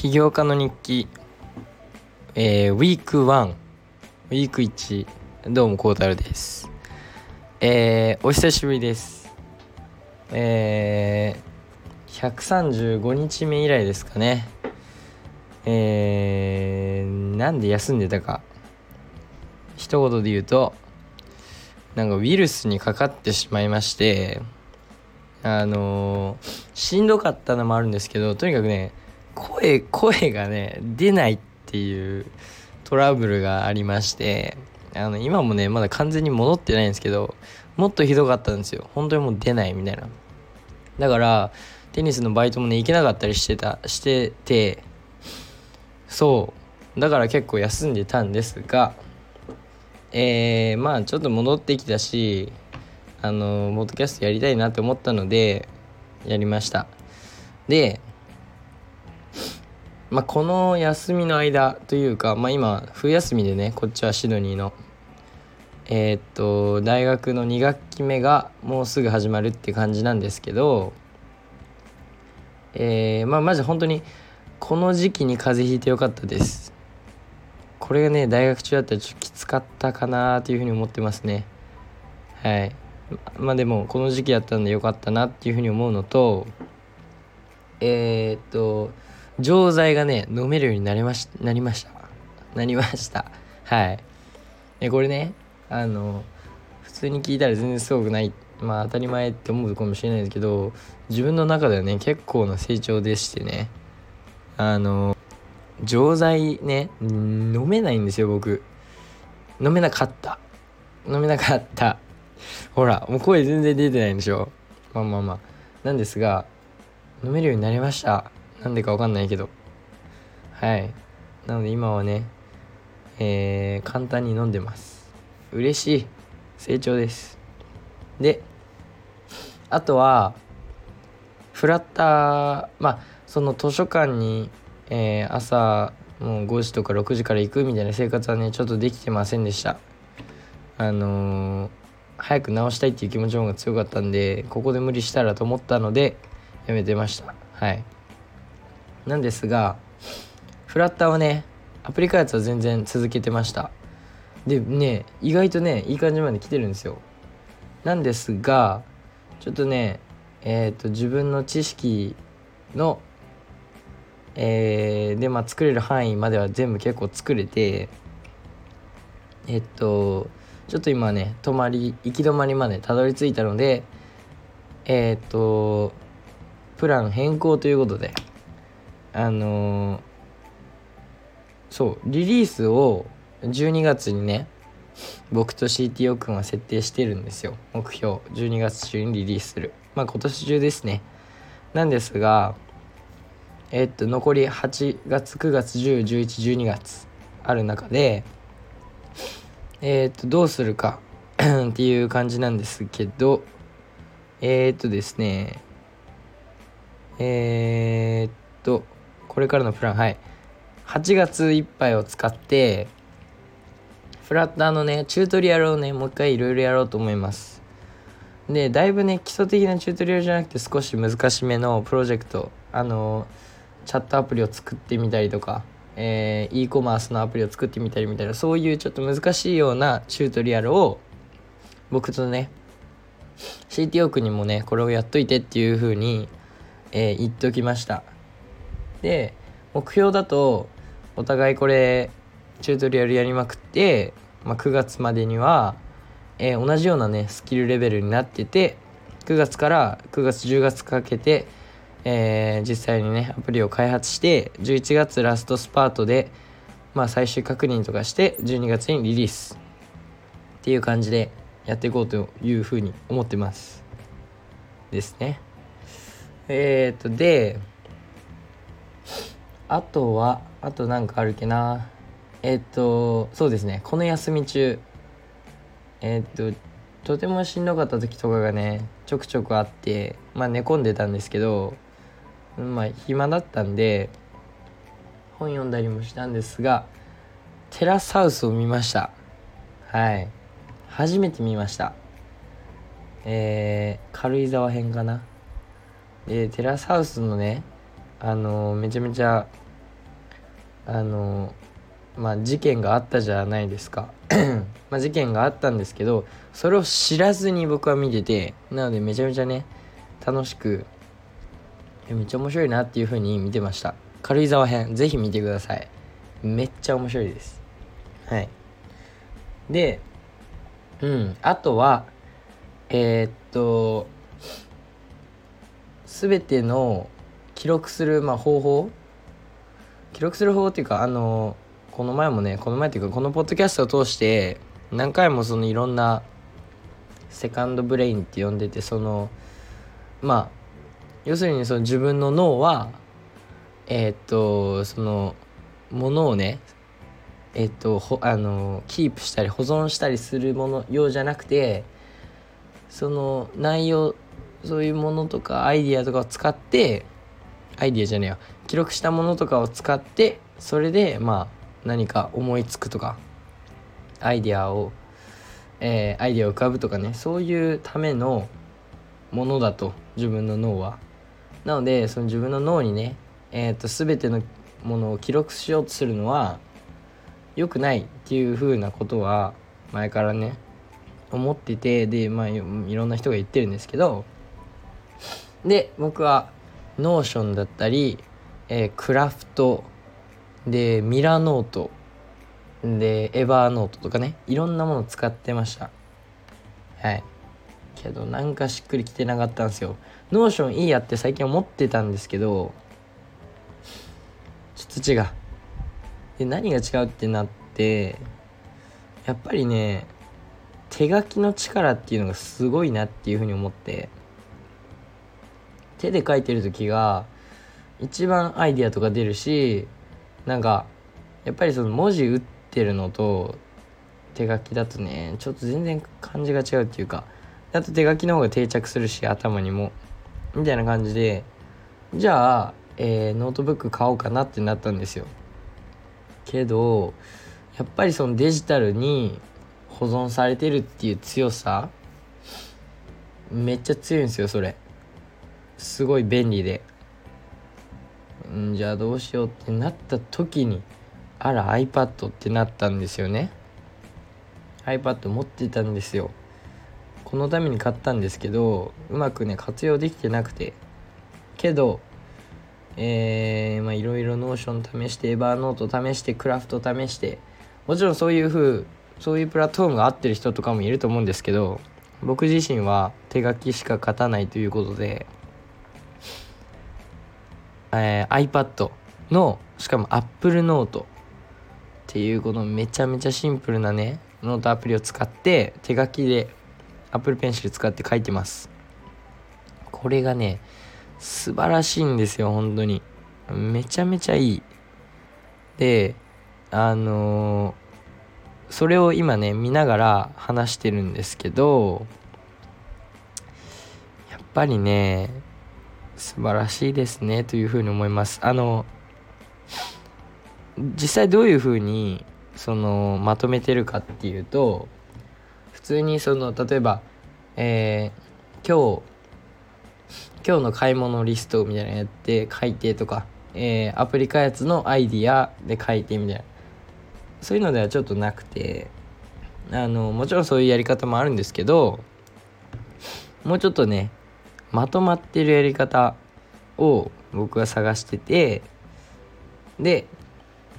起業家の日記、えー、ウィーク1ウィーク1どうも孝太郎です。えー、お久しぶりです。えー、135日目以来ですかね。えー、なんで休んでたか。一言で言うとなんかウイルスにかかってしまいましてあのー、しんどかったのもあるんですけどとにかくね声声がね出ないっていうトラブルがありましてあの今もねまだ完全に戻ってないんですけどもっとひどかったんですよ。本当にもう出ないみたいな。だからテニスのバイトもね行けなかったりしてたしててそう。だから結構休んでたんですがえー、まあちょっと戻ってきたしあのポッドキャストやりたいなって思ったのでやりました。でまあ、この休みの間というか、まあ、今冬休みでねこっちはシドニーのえー、っと大学の2学期目がもうすぐ始まるって感じなんですけどえー、まあマジ本当にこの時期に風邪ひいてよかったです。これがね大学中だったらちょっときつかったかなというふうに思ってますね。はい。まあでもこの時期だったんでよかったなっていうふうに思うのとえー、っと錠剤がね飲めるようになりましなりました。なりました。はい。えこれねあの普通に聞いたら全然すごくない。まあ当たり前って思うかもしれないですけど自分の中ではね結構な成長でしてね。あの錠剤ね飲めないんですよ僕。飲めなかった。飲めなかった。ほらもう声全然出てないんでしょ。まあまあまあ。なんですが飲めるようになりました。なんでかわかんないけど。はい。なので今はねえー、簡単に飲んでます。嬉しい。成長です。であとはフラッターまあその図書館に、えー、朝もう5時とか6時から行くみたいな生活はねちょっとできてませんでした。あのー、早く直したいっていう気持ちの方が強かったんでここで無理したらと思ったのでやめてました。はい。なんですがフラッターはねアプリ開発は全然続けてました。でね意外とねいい感じまで来てるんですよ。なんですがちょっとねえっ、ー、と自分の知識のえー、でまあ作れる範囲までは全部結構作れてえっとちょっと今ね泊まり行き止まりまでたどり着いたのでえっとプラン変更ということであのー、そうリリースを12月にね僕と CTO 君は設定してるんですよ。目標。12月中にリリースする。まあ今年中ですね。なんですがえ、っと残り8月9月101112月ある中でえ、っとどうするか っていう感じなんですけどえ、っとですねえっとこれからのプラン。はい。8月いっぱいを使ってフラッターのねチュートリアルをねもう一回いろいろやろうと思います。でだいぶね基礎的なチュートリアルじゃなくて少し難しめのプロジェクトあのチャットアプリを作ってみたりとかえー、e コマースのアプリを作ってみたりみたいなそういうちょっと難しいようなチュートリアルを僕とね CTO 君にもねこれをやっといてっていう風に、えー、言っておきました。で目標だとお互いこれチュートリアルやりまくって、まあ、9月までには、えー、同じようなねスキルレベルになってて9月から9月10月かけて、えー、実際にねアプリを開発して11月ラストスパートで、まあ、最終確認とかして12月にリリース。っていう感じでやっていこうというふうに思ってます。ですね。えっ、とであとはあとなんかあるっけな。えっとそうですね。この休み中。えっととてもしんどかった時とかがねちょくちょくあってまあ寝込んでたんですけどまあ暇だったんで本読んだりもしたんですがテラスハウスを見ました。はい。初めて見ました。えー、軽井沢編かな。でテラスハウスのねあのめちゃめちゃあのまあ事件があったじゃないですか。ま事件があったんですけどそれを知らずに僕は見ててなのでめちゃめちゃね楽しくめっちゃ面白いなっていう風に見てました。軽井沢編ぜひ見てください。めっちゃ面白いです。はい。でうんあとはえー、っと全ての記録する、まあ、方法記録する方法っていうかあのこの前もねこの前っていうかこのポッドキャストを通して何回もそのいろんなセカンドブレインって呼んでてそのまあ要するにその自分の脳はえー、っとそのものをねえっとあのキープしたり保存したりするものようじゃなくてその内容そういうものとかアイディアとかを使ってアイディアじゃねえよ記録したものとかを使ってそれでまあ何か思いつくとかアイディアを、えー、アイディアを浮かぶとかねそういうためのものだと自分の脳は。なのでその自分の脳にね、えーと、全てのものを記録しようとするのは良くないっていうふうなことは前からね思っててでまあいろんな人が言ってるんですけどで僕はノーションだったり、えー、クラフトでミラノートでエバーノートとかね。いろんなもの使ってました。はい。けどなんかしっくりきてなかったんですよ。ノーションいいやって最近思ってたんですけどちょっと違う。で何が違うってなってやっぱりね手書きの力っていうのがすごいなっていうふうに思って手で書いてる時が一番アイディアとか出るしなんかやっぱりその文字打ってるのと手書きだとねちょっと全然感じが違うっていうかあと手書きの方が定着するし頭にも。みたいな感じでじゃあ、えー、ノートブック買おうかなってなったんですよ。けどやっぱりそのデジタルに保存されてるっていう強さめっちゃ強いんですよそれ。すごい便利で。んじゃあどうしようってなった時にあら iPad ってなったんですよね。iPad 持ってたんですよ。このために買ったんですけどうまくね活用できてなくて。けどえー、まあいろいろ Notion 試して Evernote 試してクラフト試してもちろんそういう風そういうプラットフォームが合ってる人とかもいると思うんですけど僕自身は手書きしか書かないということで、えー、iPad のしかも Apple Note っていうこのめちゃめちゃシンプルなねノートアプリを使って手書きで Apple Pencil 使って書いてます。これがね素晴らしいんですよ本当に。めちゃめちゃいい。であのー、それを今ね見ながら話してるんですけどやっぱりね素晴らしいですねというふうに思います。あの実際どういうふうにそのまとめてるかっていうと普通にその例えば、えー、今日今日の買い物リストみたいなのやって書いてとか、えー、アプリ開発のアイディアで書いてみたいな。そういうのではちょっとなくてあのもちろんそういうやり方もあるんですけどもうちょっとねまとまってるやり方を僕は探しててで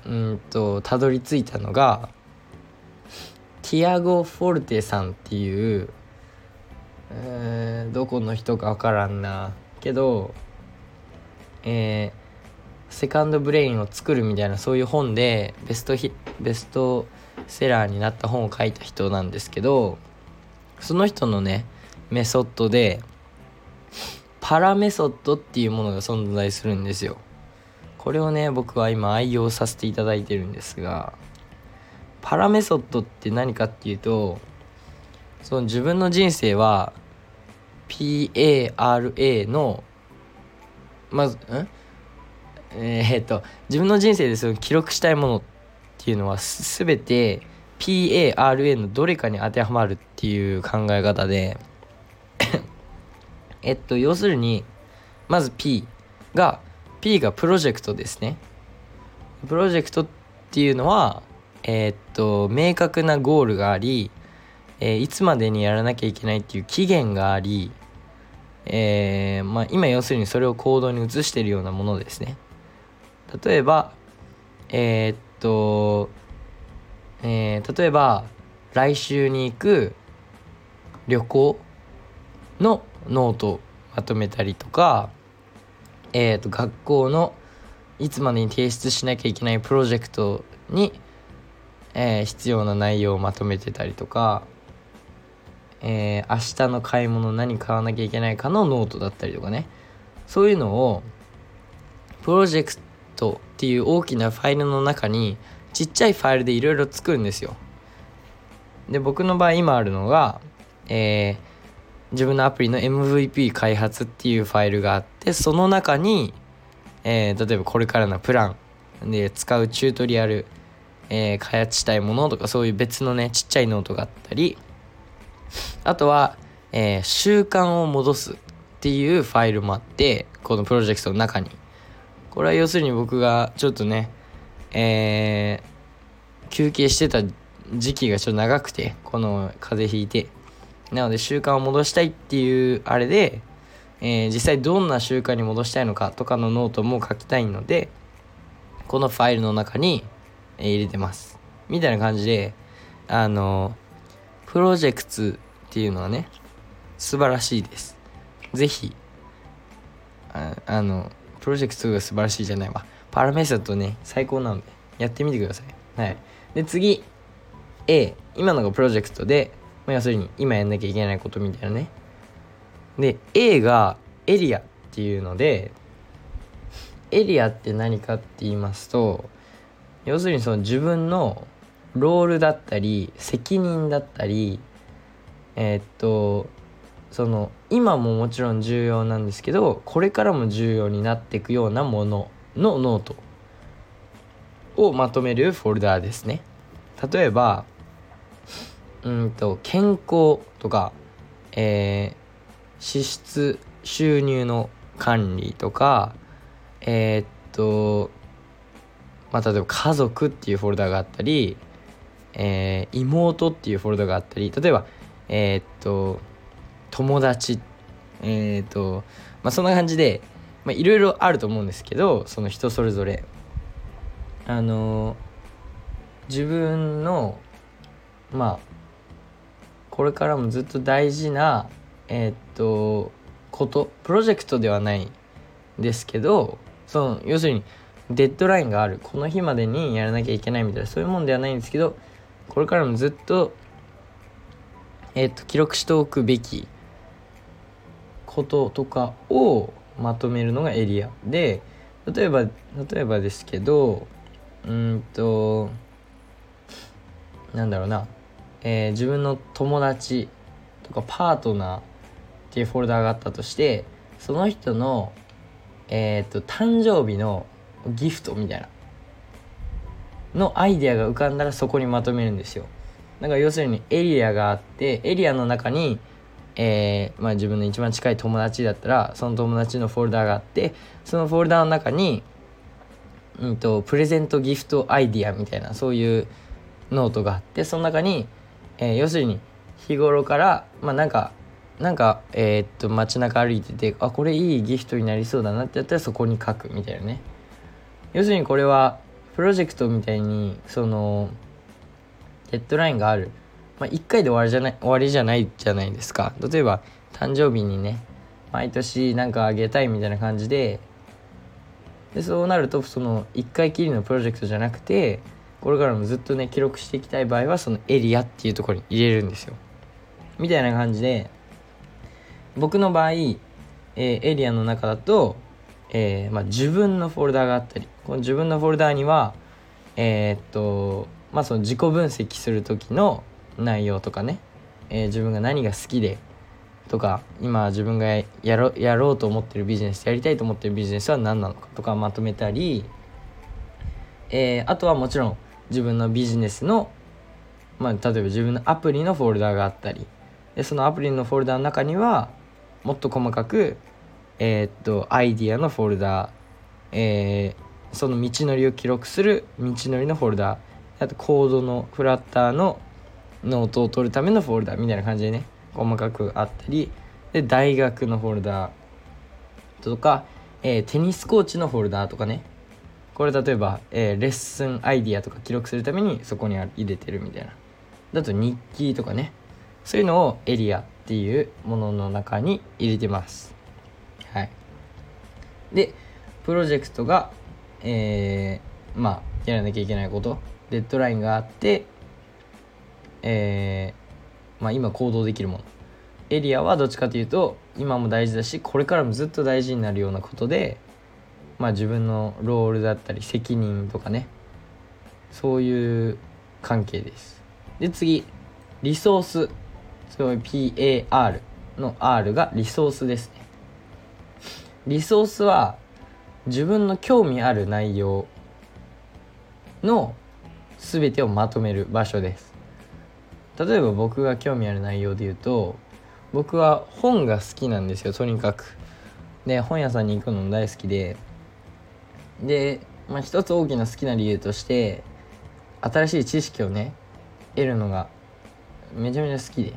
うんとたどり着いたのがティアゴ・フォルテさんっていう、えー、どこの人かわからんなけどえーセカンドブレインを作るみたいなそういう本でベストヒベストセラーになった本を書いた人なんですけどその人のねメソッドでパラメソッドっていうものが存在するんですよ。これをね僕は今愛用させていただいてるんですがパラメソッドって何かっていうとその自分の人生は PARA のまずんえー、っと自分の人生でその記録したいものっていうのは全て PARA のどれかに当てはまるっていう考え方でえっと要するにまず P が P がプロジェクトですね。プロジェクトっていうのはえー、っと明確なゴールがあり、えー、いつまでにやらなきゃいけないっていう期限があり、えー、まあ、今要するにそれを行動に移しているようなものですね。例えばえっと、え例えば来週に行く旅行のノートまとめたりとか、えー、と学校のいつまでに提出しなきゃいけないプロジェクトに、えー、必要な内容をまとめてたりとか、えー、明日の買い物何買わなきゃいけないかのノートだったりとかね。そういうのをプロジェクトっていう大きなファイルの中にちっちゃいファイルでいろいろ作るんですよ。で僕の場合今あるのが、えー、自分のアプリの MVP 開発っていうファイルがあってその中に、えー、例えばこれからのプランで使うチュートリアル、えー、開発したいものとかそういう別のねちっちゃいノートがあったりあとは、えー、習慣を戻すっていうファイルもあってこのプロジェクトの中に。これは要するに僕がちょっとねえー、休憩してた時期がちょっと長くてこの風邪ひいて。なので習慣を戻したいっていうあれで、えー、実際どんな習慣に戻したいのかとかのノートも書きたいのでこのファイルの中に入れてます。みたいな感じであのプロジェクトっていうのはね素晴らしいです。ぜひああのプロジェクトが素晴らしいじゃないわ。パラメソッドね最高なのでやってみてください。はい。で次。A 今のがプロジェクトで、まあ、要するに今やんなきゃいけないことみたいなね。で A がエリアっていうのでエリアって何かって言いますと要するにその自分のロールだったり責任だったりえー、っとその今ももちろん重要なんですけどこれからも重要になっていくようなもののノートをまとめるフォルダーですね。例えばうんと健康とか、えー、支出収入の管理とかえー、っとまあ例えば家族っていうフォルダがあったり、えー、妹っていうフォルダがあったり例えばえー、っと友達えー、っとまあそんな感じでいろいろあると思うんですけどその人それぞれ。あの自分のまあこれからもずっと大事なえー、っとことプロジェクトではないですけどその要するにデッドラインがある。この日までにやらなきゃいけないみたいなそういうもんではないんですけどこれからもずっとえー、っと記録しておくべきこととかをまとめるのがエリア。で例えば例えばですけどうんとなんだろうな。えー、自分の友達とかパートナーっていうフォルダがあったとしてその人のえっ、と誕生日のギフトみたいなのアイデアが浮かんだらそこにまとめるんですよ。だから要するにエリアがあってエリアの中にえー、まあ、自分の一番近い友達だったらその友達のフォルダがあってそのフォルダの中に、うんと、プレゼントギフトアイディアみたいなそういうノートがあってその中にえー、要するに日頃からまあなんかなんかえー、っと街中歩いててあこれいいギフトになりそうだなってやったらそこに書くみたいなね。要するにこれはプロジェクトみたいにそのデッドラインがある。まあ1回で終わりじゃない終わりじゃないじゃないですか。例えば誕生日にね毎年なんかあげたいみたいな感じででそうなるとその1回きりのプロジェクトじゃなくてこれからもずっとね記録していきたい場合はそのエリアっていうところに入れるんですよ。みたいな感じで僕の場合、えー、エリアの中だと、えーまあ、自分のフォルダがあったりこの自分のフォルダにはえー、っとまあその自己分析する時の内容とかね、えー、自分が何が好きでとか今自分がやろやろうと思ってるビジネスやりたいと思ってるビジネスは何なのかとかまとめたり、えー、あとはもちろん自分のビジネスの、まあ、例えば自分のアプリのフォルダがあったりでそのアプリのフォルダの中にはもっと細かくえー、っとアイディアのフォルダ、えその道のりを記録する道のりのフォルダあとコードのフラッターのノートを取るためのフォルダみたいな感じでね細かくあったりで大学のフォルダとか、えー、テニスコーチのフォルダとかねこれ例えば、えー、レッスンアイディアとか記録するためにそこに入れてるみたいな。だと日記とかね。そういうのをエリアっていうものの中に入れてます。はい。でプロジェクトがえー、まあやらなきゃいけないこと。デッドラインがあってえー、まあ今行動できるもの。エリアはどっちかというと今も大事だしこれからもずっと大事になるようなことでまあ自分のロールだったり責任とかね。そういう関係です。で次。リソース。すごい PAR の R がリソースですね。リソースは自分の興味ある内容の全てをまとめる場所です。例えば僕が興味ある内容で言うと僕は本が好きなんですよとにかく。で本屋さんに行くのも大好きでで、まあ、一つ大きな好きな理由として新しい知識をね得るのがめちゃめちゃ好きで。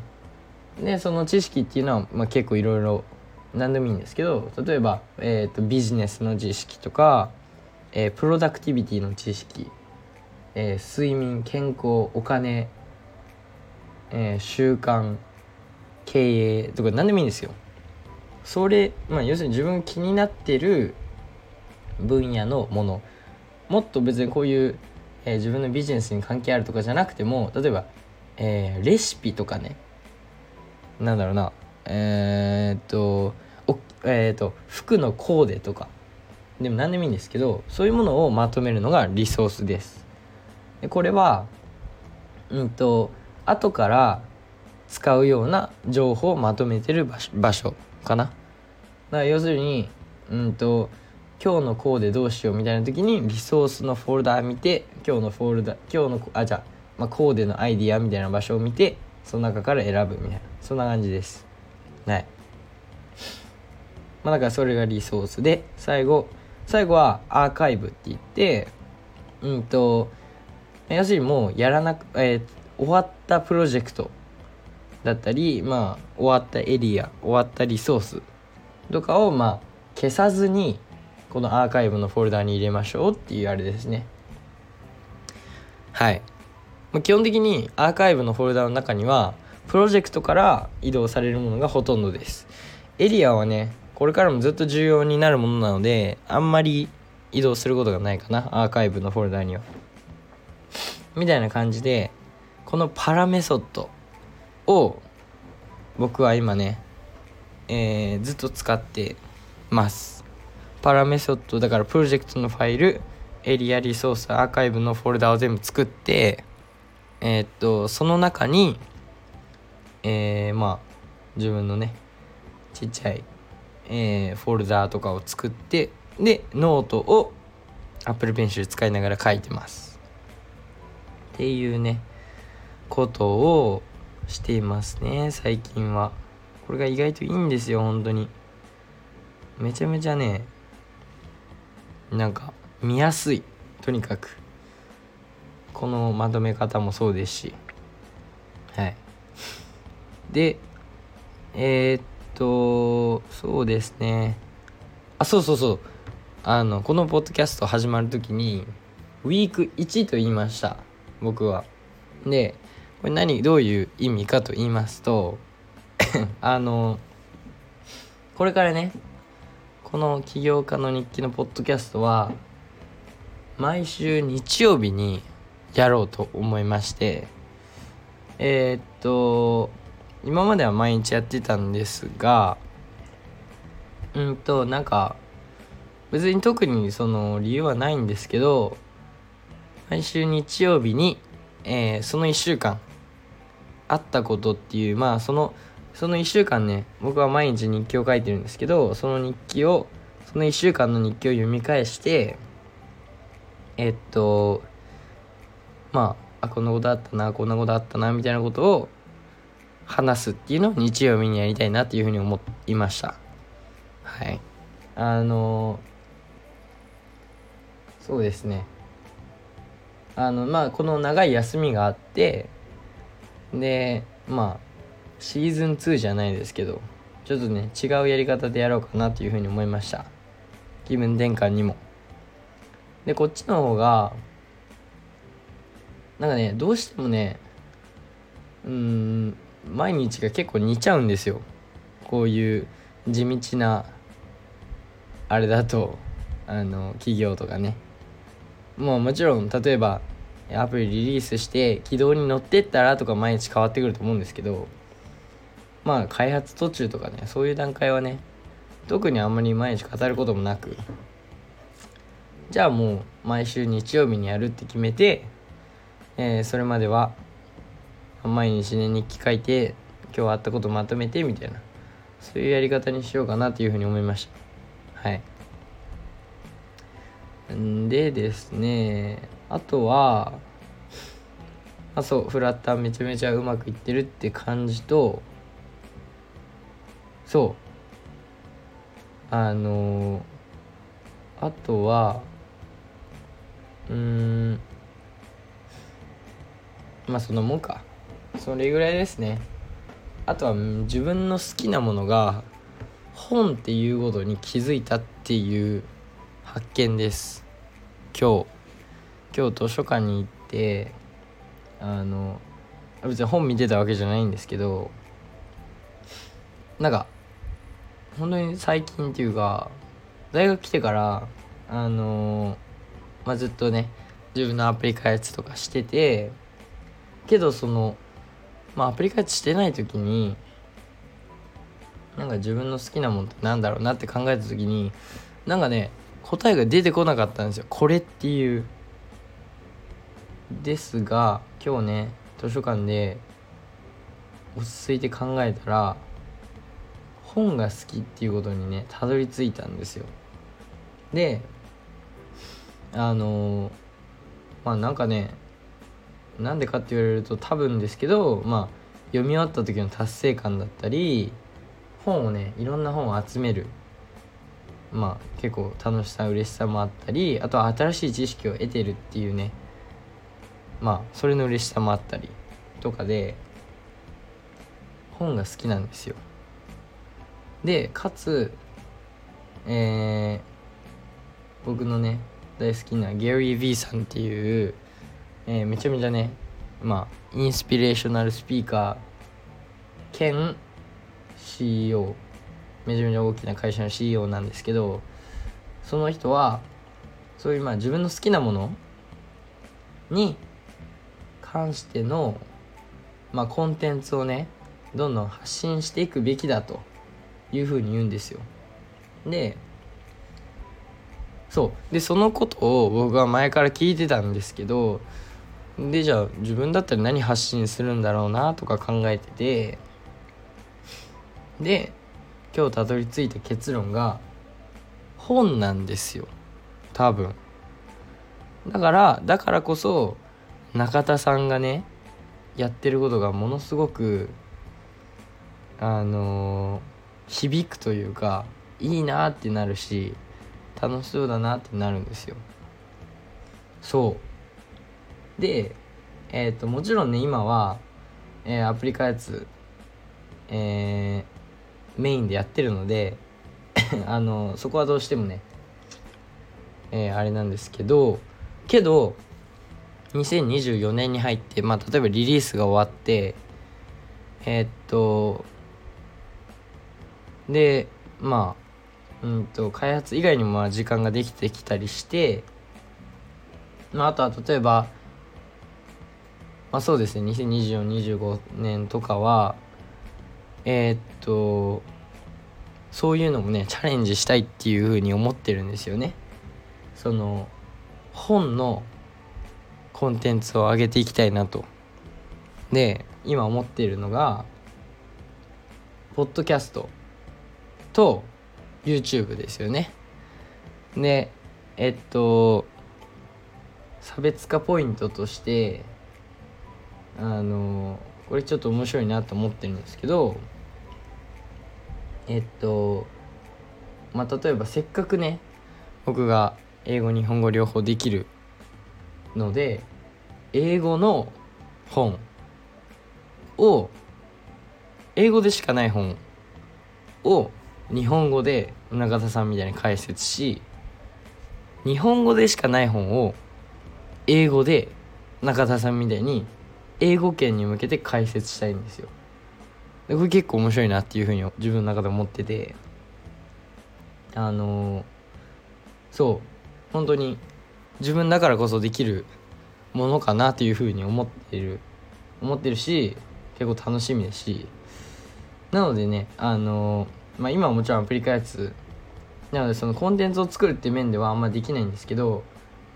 でその知識っていうのは、まあ、結構いろいろ何でもいいんですけど例えば、えーと、ビジネスの知識とか、えー、プロダクティビティの知識、えー、睡眠健康お金、えー、習慣経営とか何でもいいんですよ。それ、まあ、要するに自分気になってる分野のもの。もっと別にこういう、えー、自分のビジネスに関係あるとかじゃなくても例えば、えー、レシピとかね。なんだろうな。えー、っとおえ、っと服のコーデとか。でも何でもいいんですけどそういうものをまとめるのがリソースです。でこれはうんと後から使うような情報をまとめてる場所場所かな。だから要するにうんと今日のコーデどうしようみたいな時にリソースのフォルダー見て今日のフォルダ今日のあじゃあ、まあ、コーデのアイディアみたいな場所を見てその中から選ぶみたいな。そんな感じです。はい。まあだからそれがリソースで最後最後はアーカイブって言ってうんと要するにもうやらなく、えー、終わったプロジェクトだったりまあ終わったエリア終わったリソースとかをまあ消さずにこのアーカイブのフォルダに入れましょうっていうあれですね。はい。ま基本的にアーカイブのフォルダの中にはプロジェクトから移動されるものがほとんどです。エリアはねこれからもずっと重要になるものなのであんまり移動することがないかなアーカイブのフォルダには。みたいな感じでこのパラメソッドを僕は今ね、えー、ずっと使ってます。パラメソッドだからプロジェクトのファイルエリアリソースアーカイブのフォルダを全部作ってえー、っとその中にえー、まあ自分のねちっちゃい、えー、フォルダーとかを作ってでノートを Apple Pencil 使いながら書いてます。っていうねことをしていますね最近は。これが意外といいんですよ本当に。めちゃめちゃねなんか見やすい。とにかく。このまとめ方もそうですし。はい。でえー、っとそうですね。あそうそうそう。あのこのポッドキャスト始まる時にウィーク1と言いました。僕は。でこれ何どういう意味かと言いますと あのこれからねこの起業家の日記のポッドキャストは毎週日曜日にやろうと思いましてえー、っと今までは毎日やってたんですがうんとなんか別に特にその理由はないんですけど毎週日曜日に、えー、その1週間あったことっていうまあそのその1週間ね僕は毎日日記を書いてるんですけどその日記をその1週間の日記を読み返してえっとまああこんなことあったなこんなことあったなみたいなことを話すっていうのを日曜日にやりたいなっていうふうに思いました。はい。あのそうですね。あのまあこの長い休みがあってでまあシーズン2じゃないですけどちょっとね違うやり方でやろうかなというふうに思いました。気分転換にも。でこっちの方がなんかねどうしてもねうん毎日が結構似ちゃうんですよ。こういう地道なあれだとあの企業とかね。もうもちろん例えばアプリリリースして軌道に乗ってったらとか毎日変わってくると思うんですけどまあ開発途中とかねそういう段階はね特にあんまり毎日語ることもなくじゃあもう毎週日曜日にやるって決めて、えー、それまでは毎日ね日記書いて今日あったことまとめてみたいなそういうやり方にしようかなというふうに思いました。はい。んでですねあとはあそうフラッターめちゃめちゃうまくいってるって感じとそう。あのあとはうん。まあそのもんか。それぐらいですね。あとは自分の好きなものが本っていうことに気づいたっていう発見です。今日。今日図書館に行ってあの別に本見てたわけじゃないんですけどなんか本当に最近っていうか大学来てからあのまあ、ずっとね自分のアプリ開発とかしててけどそのまあアプリ開発してない時になんか自分の好きなものってなんだろうなって考えた時になんかね答えが出てこなかったんですよ。これっていう。ですが今日ね図書館で落ち着いて考えたら本が好きっていうことにねたどり着いたんですよ。であのまあなんかねなんでかって言われると多分ですけどまあ読み終わった時の達成感だったり本をねいろんな本を集める。まあ結構楽しさ嬉しさもあったりあとは新しい知識を得てるっていうね。まあそれの嬉しさもあったりとかで本が好きなんですよ。でかつえー、僕のね大好きなゲリー・ヴィーさんっていう、えー、めちゃめちゃねまあインスピレーショナルスピーカー兼 CEO めちゃめちゃ大きな会社の CEO なんですけどその人はそういうまあ自分の好きなものに関してのまあコンテンツをねどんどん発信していくべきだと。いうふうに言うんですよ。でそう。でそのことを僕は前から聞いてたんですけどでじゃあ自分だったら何発信するんだろうなとか考えててで今日たどり着いた結論が本なんですよ。多分。だからだからこそ中田さんがねやってることがものすごくあのー、響くというかいいなってなるし楽しそうだなってなるんですよ。そう。でえっ、ー、ともちろんね今は、えー、アプリ開発えー、メインでやってるので あのそこはどうしてもねえー、あれなんですけどけど2024年に入って、まあ、例えばリリースが終わってえー、っとでまあうんと開発以外にもまあ時間ができてきたりして、まあ、あとは例えばまあそうですね202425年とかはえー、っとそういうのもねチャレンジしたいっていうふうに思ってるんですよね。その本のコンテンツを上げていきたいなと。で今思っているのがポッドキャスト。と YouTube ですよね。でえっと差別化ポイントとしてあのこれちょっと面白いなと思ってるんですけどえっとまあ例えばせっかくね僕が英語日本語両方できるので英語の本を英語でしかない本を日本語で中田さんみたいに解説し日本語でしかない本を英語で中田さんみたいに英語圏に向けて解説したいんですよ。でこれ結構面白いなっていうふうに自分の中で思ってて。あのー、そう本当に自分だからこそできるものかなっていうふうに思ってる思ってるし結構楽しみですし。なのでねあのー、まあ今はもちろんアプリ開発なのでそのコンテンツを作るっていう面ではあんまできないんですけど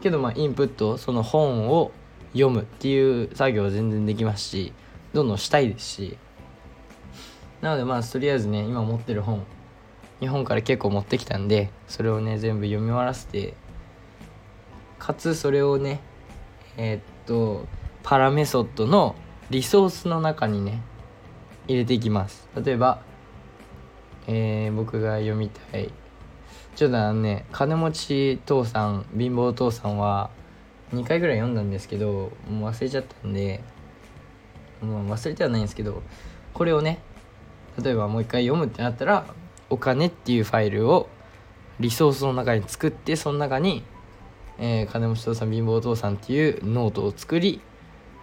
けどまあインプットその本を読むっていう作業は全然できますしどんどんしたいですし。なのでまあとりあえずね今持ってる本日本から結構持ってきたんでそれをね全部読み終わらせてかつそれをねえー、っとパラメソッドのリソースの中にね入れていきます。例えば、えー、僕が読みたい。ちょっとあのね金持ち父さん貧乏父さんは2回ぐらい読んだんですけどもう忘れちゃったんでもう忘れてはないんですけどこれをね例えばもう一回読むってなったらお金っていうファイルをリソースの中に作ってその中に、えー、金持ち父さん貧乏父さんっていうノートを作り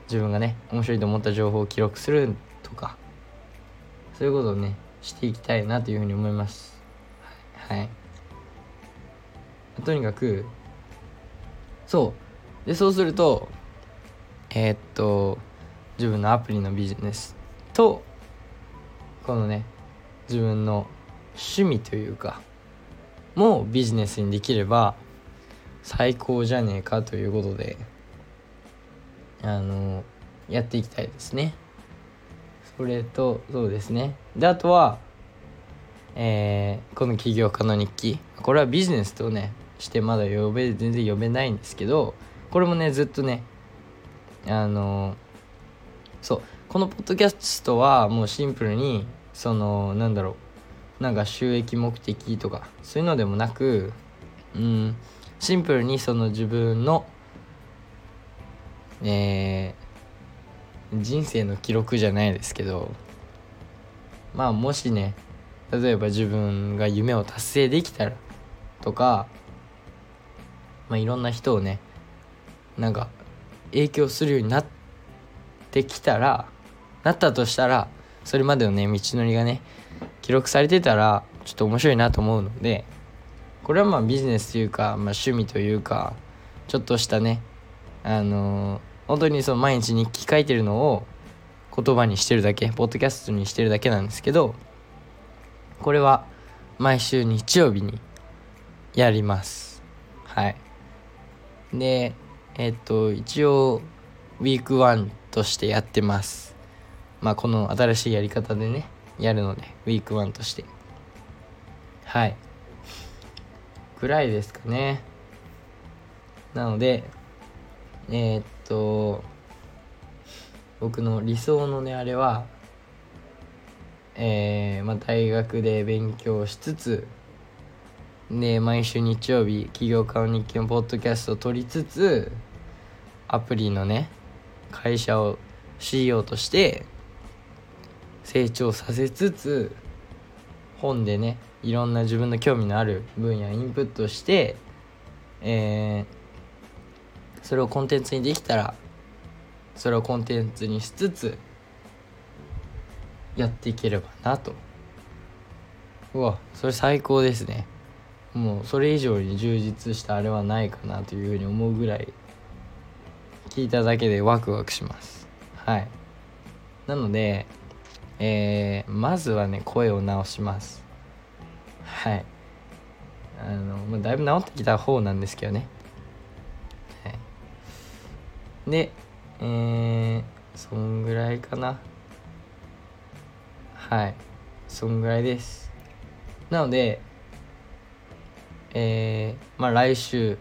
自分がね面白いと思った情報を記録するとかそういうことをねしていきたいなというふうに思います。はい、とにかくそう。でそうするとえー、っと自分のアプリのビジネスとこのね自分の趣味というかもビジネスにできれば最高じゃねえかということであのやっていきたいですね。それとそうですね。であとはえー、この起業家の日記。これはビジネスとねしてまだ呼べ全然呼べないんですけどこれもねずっとねあのそうこのポッドキャストはもうシンプルにそのなんだろうなんか収益目的とかそういうのでもなくうんシンプルにその自分のえー、人生の記録じゃないですけどまあもしね例えば自分が夢を達成できたらとかまあ、いろんな人をねなんか影響するようになってきたらなったとしたらそれまでのね道のりがね記録されてたらちょっと面白いなと思うのでこれはまあビジネスというか、まあ、趣味というかちょっとしたねあのー、本当にその毎日日記書いてるのを言葉にしてるだけポッドキャストにしてるだけなんですけどこれは毎週日曜日にやりますはいで、えっと、一応、ウィーク1としてやってます。まあ、この新しいやり方でね、やるので、ウィーク1として。はい。ぐらいですかね。なので、えー、っと、僕の理想のね、あれは、えー、まあ、大学で勉強しつつ、で毎週日曜日起業家の日記のポッドキャストを撮りつつアプリのね会社を CEO として成長させつつ本でねいろんな自分の興味のある分野インプットして、えー、それをコンテンツにできたらそれをコンテンツにしつつやっていければなと。うわそれ最高ですね。もうそれ以上に充実したあれはないかなというふうに思うぐらい聞いただけでワクワクします。はい。なのでえー、まずはね声を直します。はい。あの、まあ、だいぶ治ってきた方なんですけどね。でえー、そんぐらいかな。はい。そんぐらいです。なのでえー、まあ来週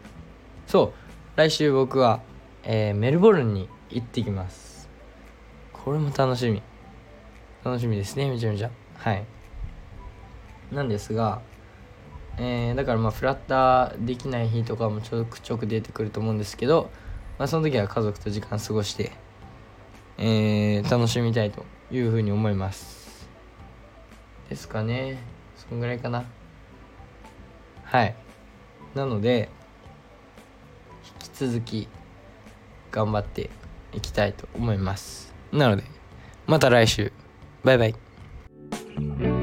そう来週僕は、えー、メルボルンに行ってきます。これも楽しみ。楽しみですねめちゃめちゃ。はい。なんですがえー、だからまあフラッターできない日とかもちょくちょく出てくると思うんですけど、まあ、その時は家族と時間過ごして、えー、楽しみたいというふうに思います。ですかね。そんぐらいかな。はい。なので引き続き頑張っていきたいと思います。なのでまた来週。バイバイ。